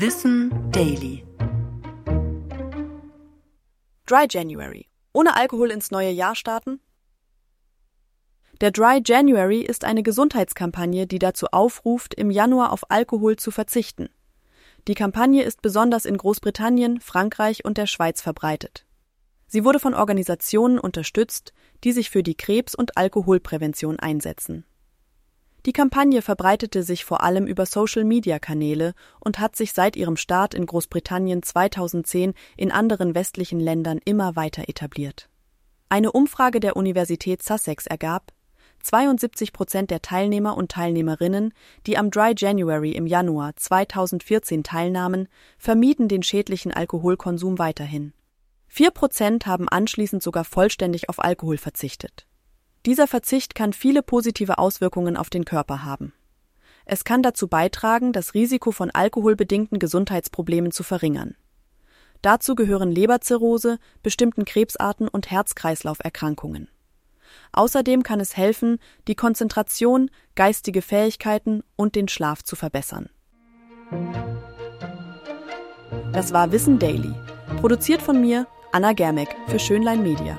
Wissen Daily. Dry January. Ohne Alkohol ins neue Jahr starten? Der Dry January ist eine Gesundheitskampagne, die dazu aufruft, im Januar auf Alkohol zu verzichten. Die Kampagne ist besonders in Großbritannien, Frankreich und der Schweiz verbreitet. Sie wurde von Organisationen unterstützt, die sich für die Krebs- und Alkoholprävention einsetzen. Die Kampagne verbreitete sich vor allem über Social-Media-Kanäle und hat sich seit ihrem Start in Großbritannien 2010 in anderen westlichen Ländern immer weiter etabliert. Eine Umfrage der Universität Sussex ergab, 72 Prozent der Teilnehmer und Teilnehmerinnen, die am Dry January im Januar 2014 teilnahmen, vermieden den schädlichen Alkoholkonsum weiterhin. Vier Prozent haben anschließend sogar vollständig auf Alkohol verzichtet. Dieser Verzicht kann viele positive Auswirkungen auf den Körper haben. Es kann dazu beitragen, das Risiko von alkoholbedingten Gesundheitsproblemen zu verringern. Dazu gehören Leberzirrhose, bestimmten Krebsarten und Herz-Kreislauf-Erkrankungen. Außerdem kann es helfen, die Konzentration, geistige Fähigkeiten und den Schlaf zu verbessern. Das war Wissen Daily, produziert von mir, Anna Germeck, für Schönlein Media.